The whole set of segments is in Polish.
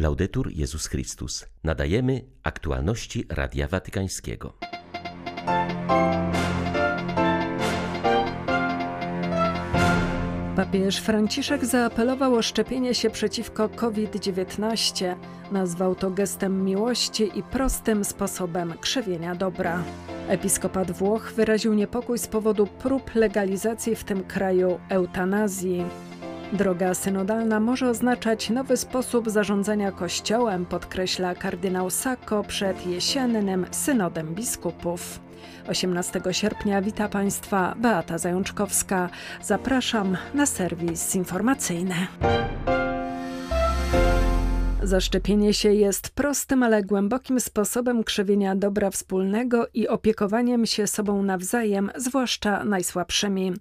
Laudetur Jezus Chrystus. Nadajemy aktualności Radia Watykańskiego. Papież Franciszek zaapelował o szczepienie się przeciwko COVID-19. Nazwał to gestem miłości i prostym sposobem krzewienia dobra. Episkopat Włoch wyraził niepokój z powodu prób legalizacji w tym kraju eutanazji. Droga synodalna może oznaczać nowy sposób zarządzania Kościołem, podkreśla kardynał Sacco przed jesiennym synodem biskupów. 18 sierpnia wita Państwa Beata Zajączkowska. Zapraszam na serwis informacyjny. Zaszczepienie się jest prostym, ale głębokim sposobem krzewienia dobra wspólnego i opiekowaniem się sobą nawzajem, zwłaszcza najsłabszymi,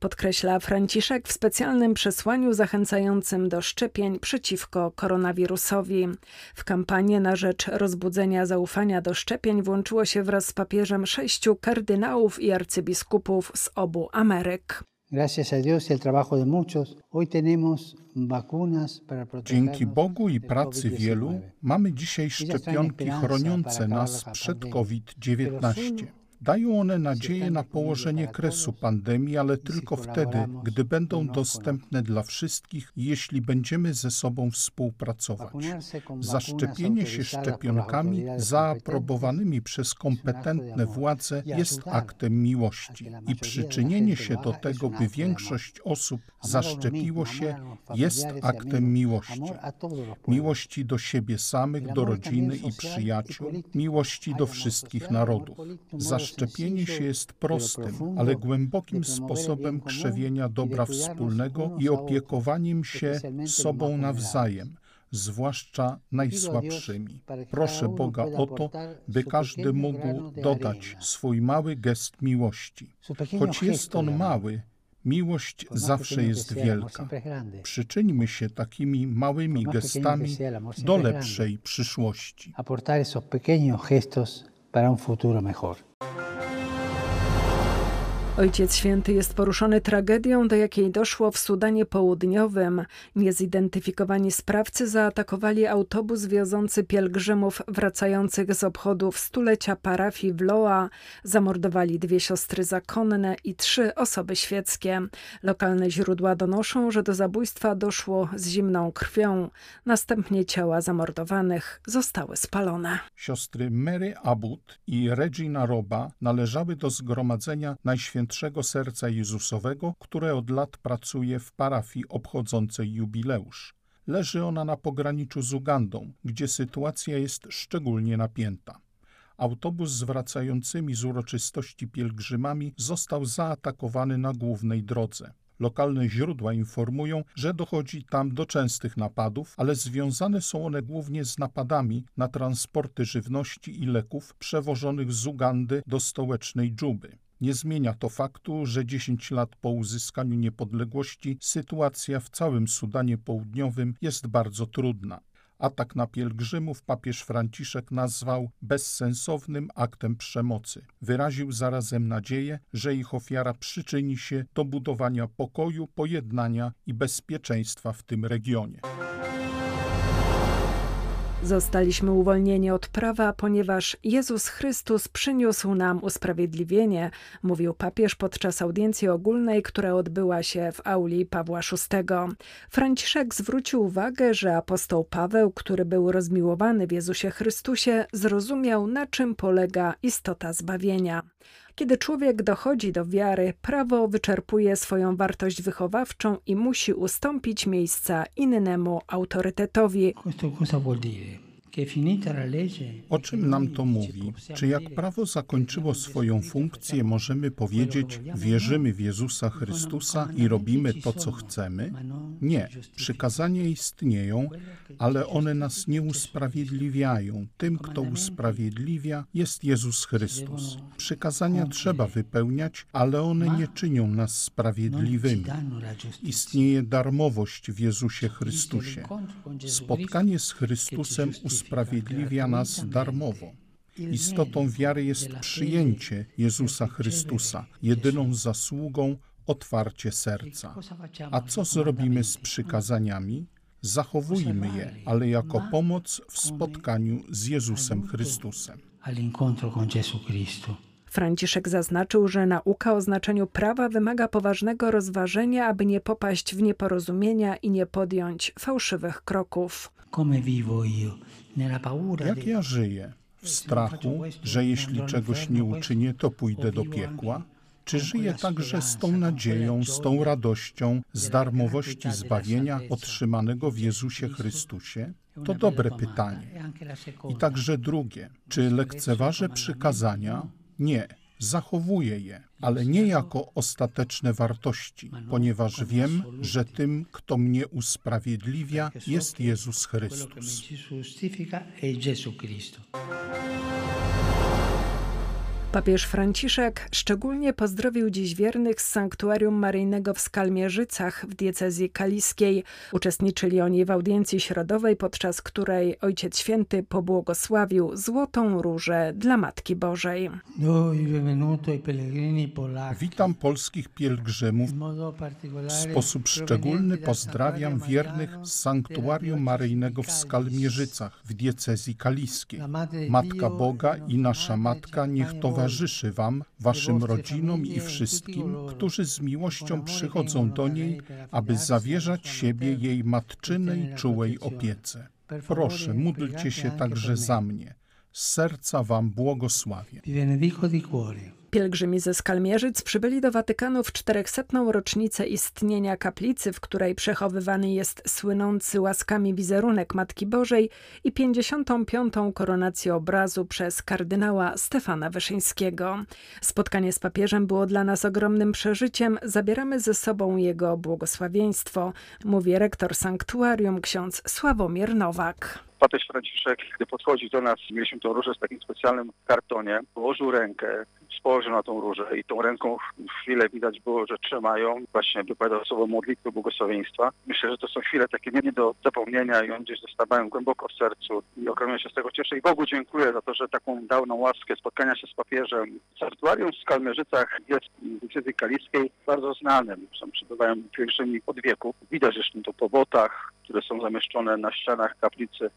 podkreśla Franciszek w specjalnym przesłaniu zachęcającym do szczepień przeciwko koronawirusowi. W kampanię na rzecz rozbudzenia zaufania do szczepień włączyło się wraz z papieżem sześciu kardynałów i arcybiskupów z obu Ameryk. Dzięki Bogu i pracy wielu mamy dzisiaj szczepionki chroniące nas przed COVID-19. Dają one nadzieję na położenie kresu pandemii, ale tylko wtedy, gdy będą dostępne dla wszystkich jeśli będziemy ze sobą współpracować. Zaszczepienie się szczepionkami zaaprobowanymi przez kompetentne władze jest aktem miłości i przyczynienie się do tego, by większość osób zaszczepiło się, jest aktem miłości. Miłości do siebie samych, do rodziny i przyjaciół, miłości do wszystkich narodów. Zaszczepienie się jest prostym, ale głębokim sposobem krzewienia dobra wspólnego i opiekowaniem się sobą nawzajem zwłaszcza najsłabszymi. Proszę Boga o to, by każdy mógł dodać swój mały gest miłości. Choć jest on mały, Miłość zawsze jest wielka. Przyczyńmy się takimi małymi gestami do lepszej przyszłości. para un futuro mejor. Ojciec Święty jest poruszony tragedią, do jakiej doszło w Sudanie Południowym. Niezidentyfikowani sprawcy zaatakowali autobus wiozący pielgrzymów wracających z obchodów stulecia parafii w Loa. Zamordowali dwie siostry zakonne i trzy osoby świeckie. Lokalne źródła donoszą, że do zabójstwa doszło z zimną krwią. Następnie ciała zamordowanych zostały spalone. Siostry Mary Abud i Regina Roba należały do zgromadzenia Najświętszego Najświętszego Serca Jezusowego, które od lat pracuje w parafii obchodzącej jubileusz. Leży ona na pograniczu z Ugandą, gdzie sytuacja jest szczególnie napięta. Autobus z wracającymi z uroczystości pielgrzymami został zaatakowany na głównej drodze. Lokalne źródła informują, że dochodzi tam do częstych napadów, ale związane są one głównie z napadami na transporty żywności i leków przewożonych z Ugandy do stołecznej Dżuby. Nie zmienia to faktu, że 10 lat po uzyskaniu niepodległości sytuacja w całym Sudanie Południowym jest bardzo trudna. Atak na pielgrzymów papież Franciszek nazwał bezsensownym aktem przemocy. Wyraził zarazem nadzieję, że ich ofiara przyczyni się do budowania pokoju, pojednania i bezpieczeństwa w tym regionie. Zostaliśmy uwolnieni od prawa, ponieważ Jezus Chrystus przyniósł nam usprawiedliwienie, mówił papież podczas audiencji ogólnej, która odbyła się w auli Pawła VI. Franciszek zwrócił uwagę, że apostoł Paweł, który był rozmiłowany w Jezusie Chrystusie, zrozumiał, na czym polega istota zbawienia. Kiedy człowiek dochodzi do wiary, prawo wyczerpuje swoją wartość wychowawczą i musi ustąpić miejsca innemu autorytetowi. O czym nam to mówi? Czy jak prawo zakończyło swoją funkcję, możemy powiedzieć, wierzymy w Jezusa Chrystusa i robimy to, co chcemy? Nie. Przykazania istnieją, ale one nas nie usprawiedliwiają. Tym, kto usprawiedliwia, jest Jezus Chrystus. Przykazania trzeba wypełniać, ale one nie czynią nas sprawiedliwymi. Istnieje darmowość w Jezusie Chrystusie. Spotkanie z Chrystusem usprawiedliwia usprawiedliwia nas darmowo. Istotą wiary jest przyjęcie Jezusa Chrystusa, jedyną zasługą otwarcie serca. A co zrobimy z przykazaniami? Zachowujmy je, ale jako pomoc w spotkaniu z Jezusem Chrystusem. Franciszek zaznaczył, że nauka o znaczeniu prawa wymaga poważnego rozważenia, aby nie popaść w nieporozumienia i nie podjąć fałszywych kroków. Jak ja żyję? W strachu, że jeśli czegoś nie uczynię, to pójdę do piekła? Czy żyję także z tą nadzieją, z tą radością, z darmowości zbawienia otrzymanego w Jezusie Chrystusie? To dobre pytanie. I także drugie, czy lekceważę przykazania? Nie, zachowuję je, ale nie jako ostateczne wartości, ponieważ wiem, że tym, kto mnie usprawiedliwia, jest Jezus Chrystus. Papież Franciszek szczególnie pozdrowił dziś wiernych z sanktuarium maryjnego w Skalmierzycach w diecezji kaliskiej. Uczestniczyli oni w audiencji środowej, podczas której Ojciec Święty pobłogosławił Złotą Różę dla Matki Bożej. Witam polskich pielgrzymów. W sposób szczególny pozdrawiam wiernych z Sanktuarium Maryjnego w Skalmierzycach w diecezji kaliskiej. Matka Boga i nasza Matka niech ci towarzyszy Wam, Waszym rodzinom i e wszystkim, którzy z miłością przychodzą do niej, aby zawierzać siebie jej matczynej, czułej opiece. Proszę, módlcie się także za mnie. Z serca Wam błogosławię. Pielgrzymi ze Skalmierzyc przybyli do Watykanu w 400. rocznicę istnienia kaplicy, w której przechowywany jest słynący łaskami wizerunek Matki Bożej i 55. koronację obrazu przez kardynała Stefana Wyszyńskiego. Spotkanie z papieżem było dla nas ogromnym przeżyciem. Zabieramy ze sobą jego błogosławieństwo, mówi rektor sanktuarium ksiądz Sławomir Nowak. papież Franciszek, gdy podchodzi do nas, mieliśmy tą różę w takim specjalnym kartonie, położył rękę, spojrzał na tą różę i tą ręką chwilę widać było, że trzymają, właśnie wypowiadał słowo modlitwy, błogosławieństwa. Myślę, że to są chwile takie nie do zapomnienia i on gdzieś zostawiają głęboko w sercu i ogromnie się z tego cieszę i Bogu dziękuję za to, że taką dał nam łaskę spotkania się z papieżem. Sanktuarium w Skalmierzycach jest w decyzji kaliskiej bardzo znanym. Są przybywają pielgrzymi od wieku. Widać zresztą to po botach, które są zamieszczone na ścianach kaplicy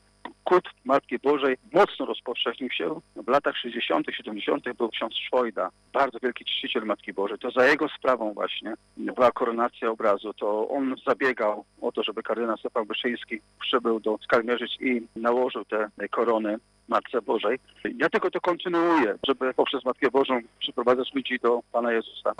kult Matki Bożej mocno rozpowszechnił się. W latach 60., 70. był ksiądz Szwojda, bardzo wielki czciciel Matki Bożej. To za jego sprawą właśnie była koronacja obrazu. To on zabiegał o to, żeby kardynał Stefan Wyszyński przybył do Skalmierzyc i nałożył te korony Matce Bożej. Ja tylko to kontynuuję, żeby poprzez Matkę Bożą przyprowadzać ludzi do Pana Jezusa.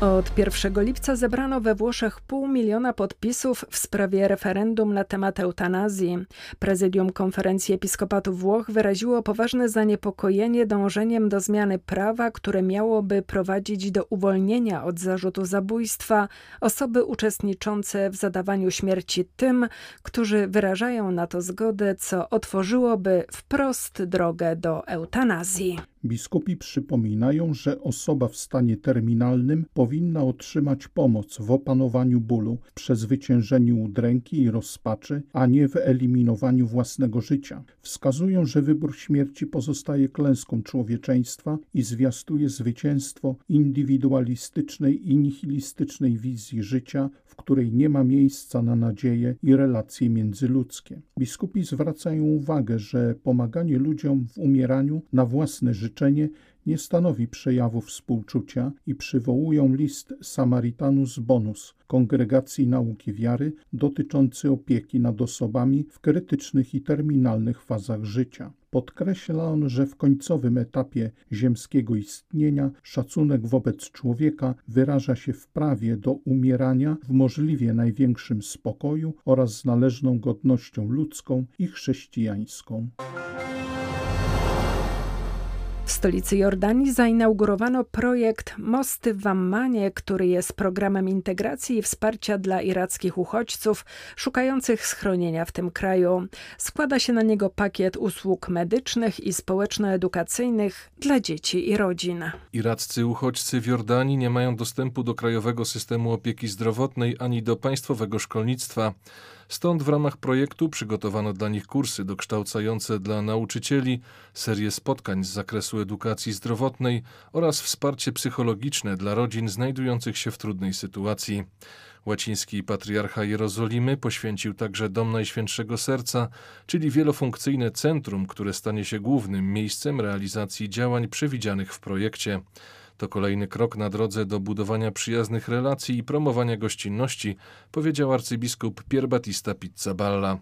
Od 1 lipca zebrano we Włoszech pół miliona podpisów w sprawie referendum na temat eutanazji. Prezydium Konferencji Episkopatu Włoch wyraziło poważne zaniepokojenie dążeniem do zmiany prawa, które miałoby prowadzić do uwolnienia od zarzutu zabójstwa osoby uczestniczące w zadawaniu śmierci tym, którzy wyrażają na to zgodę, co otworzyłoby wprost drogę do eutanazji. Biskupi przypominają, że osoba w stanie terminalnym powinna otrzymać pomoc w opanowaniu bólu, w przezwyciężeniu udręki i rozpaczy, a nie w eliminowaniu własnego życia. Wskazują, że wybór śmierci pozostaje klęską człowieczeństwa i zwiastuje zwycięstwo indywidualistycznej i nihilistycznej wizji życia, której nie ma miejsca na nadzieję i relacje międzyludzkie. Biskupi zwracają uwagę, że pomaganie ludziom w umieraniu na własne życzenie nie stanowi przejawu współczucia i przywołują list Samaritanus Bonus Kongregacji Nauki Wiary dotyczący opieki nad osobami w krytycznych i terminalnych fazach życia. Podkreśla on, że w końcowym etapie ziemskiego istnienia szacunek wobec człowieka wyraża się w prawie do umierania w możliwie największym spokoju oraz z należną godnością ludzką i chrześcijańską. W stolicy Jordanii zainaugurowano projekt Mosty w Ammanie, który jest programem integracji i wsparcia dla irackich uchodźców szukających schronienia w tym kraju. Składa się na niego pakiet usług medycznych i społeczno-edukacyjnych dla dzieci i rodzin. Iraccy uchodźcy w Jordanii nie mają dostępu do krajowego systemu opieki zdrowotnej ani do państwowego szkolnictwa. Stąd w ramach projektu przygotowano dla nich kursy dokształcające dla nauczycieli, serię spotkań z zakresu edukacji zdrowotnej oraz wsparcie psychologiczne dla rodzin znajdujących się w trudnej sytuacji. Łaciński patriarcha Jerozolimy poświęcił także Dom Najświętszego Serca, czyli wielofunkcyjne centrum, które stanie się głównym miejscem realizacji działań przewidzianych w projekcie. To kolejny krok na drodze do budowania przyjaznych relacji i promowania gościnności, powiedział arcybiskup Pier Battista Pizzaballa.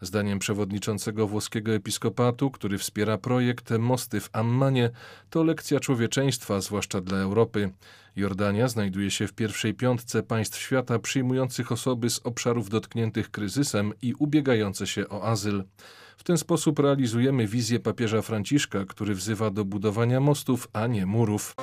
Zdaniem przewodniczącego włoskiego episkopatu, który wspiera projekt Mosty w Ammanie, to lekcja człowieczeństwa, zwłaszcza dla Europy. Jordania znajduje się w pierwszej piątce państw świata przyjmujących osoby z obszarów dotkniętych kryzysem i ubiegające się o azyl. W ten sposób realizujemy wizję papieża Franciszka, który wzywa do budowania mostów, a nie murów.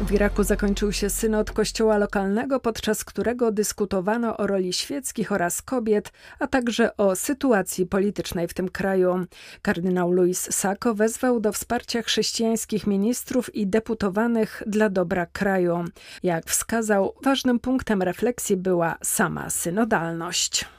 W Iraku zakończył się synod kościoła lokalnego, podczas którego dyskutowano o roli świeckich oraz kobiet, a także o sytuacji politycznej w tym kraju. Kardynał Luis Sacco wezwał do wsparcia chrześcijańskich ministrów i deputowanych dla dobra kraju. Jak wskazał, ważnym punktem refleksji była sama synodalność.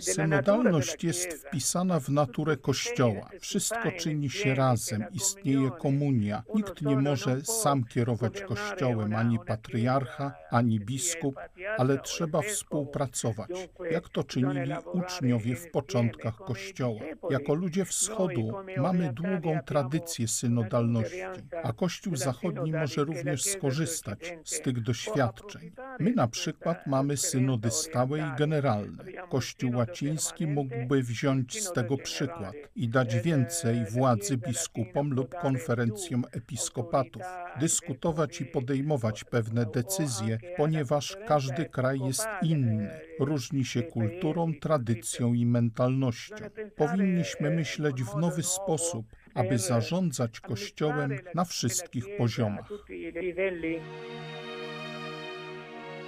Synodalność jest wpisana w naturę Kościoła. Wszystko czyni się razem, istnieje komunia. Nikt nie może sam kierować Kościołem, ani patriarcha, ani biskup, ale trzeba współpracować, jak to czynili uczniowie w początkach Kościoła. Jako ludzie wschodu mamy długą tradycję synodalności, a Kościół Zachodni może również skorzystać z tych doświadczeń. My na przykład mamy synody stałe i generalne. Kościół łaciński mógłby wziąć z tego przykład i dać więcej władzy biskupom lub konferencjom episkopatów, dyskutować i podejmować pewne decyzje, ponieważ każdy kraj jest inny, różni się kulturą, tradycją i mentalnością. Powinniśmy myśleć w nowy sposób, aby zarządzać Kościołem na wszystkich poziomach.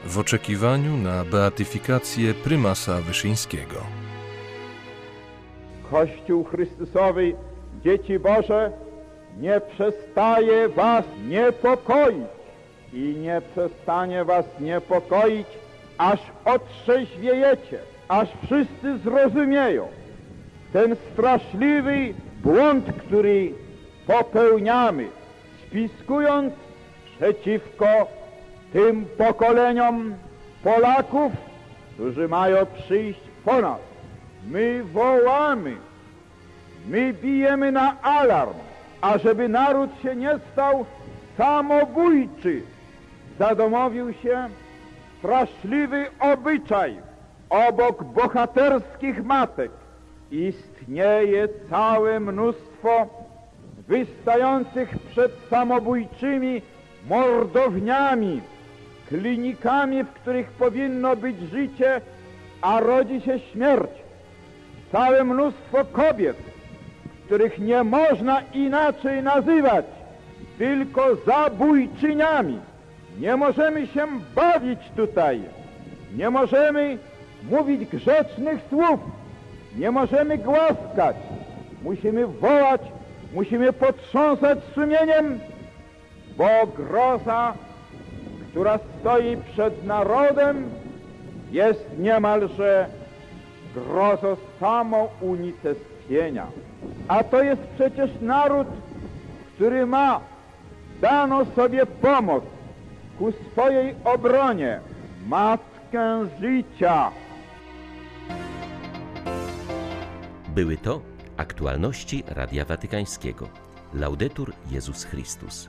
W oczekiwaniu na beatyfikację prymasa Wyszyńskiego. Kościół Chrystusowy, dzieci Boże, nie przestaje Was niepokoić i nie przestanie Was niepokoić, aż otrzeźwiejecie, aż wszyscy zrozumieją ten straszliwy błąd, który popełniamy, spiskując przeciwko tym pokoleniom Polaków, którzy mają przyjść po nas. My wołamy, my bijemy na alarm, ażeby naród się nie stał samobójczy. Zadomowił się straszliwy obyczaj. Obok bohaterskich matek istnieje całe mnóstwo wystających przed samobójczymi mordowniami, klinikami, w których powinno być życie, a rodzi się śmierć. Całe mnóstwo kobiet, których nie można inaczej nazywać, tylko zabójczyniami. Nie możemy się bawić tutaj. Nie możemy mówić grzecznych słów. Nie możemy głaskać. Musimy wołać, musimy potrząsać sumieniem, bo groza która stoi przed narodem, jest niemalże grozą samounicestwienia. A to jest przecież naród, który ma dano sobie pomoc ku swojej obronie, matkę życia. Były to aktualności Radia Watykańskiego. Laudetur Jezus Chrystus.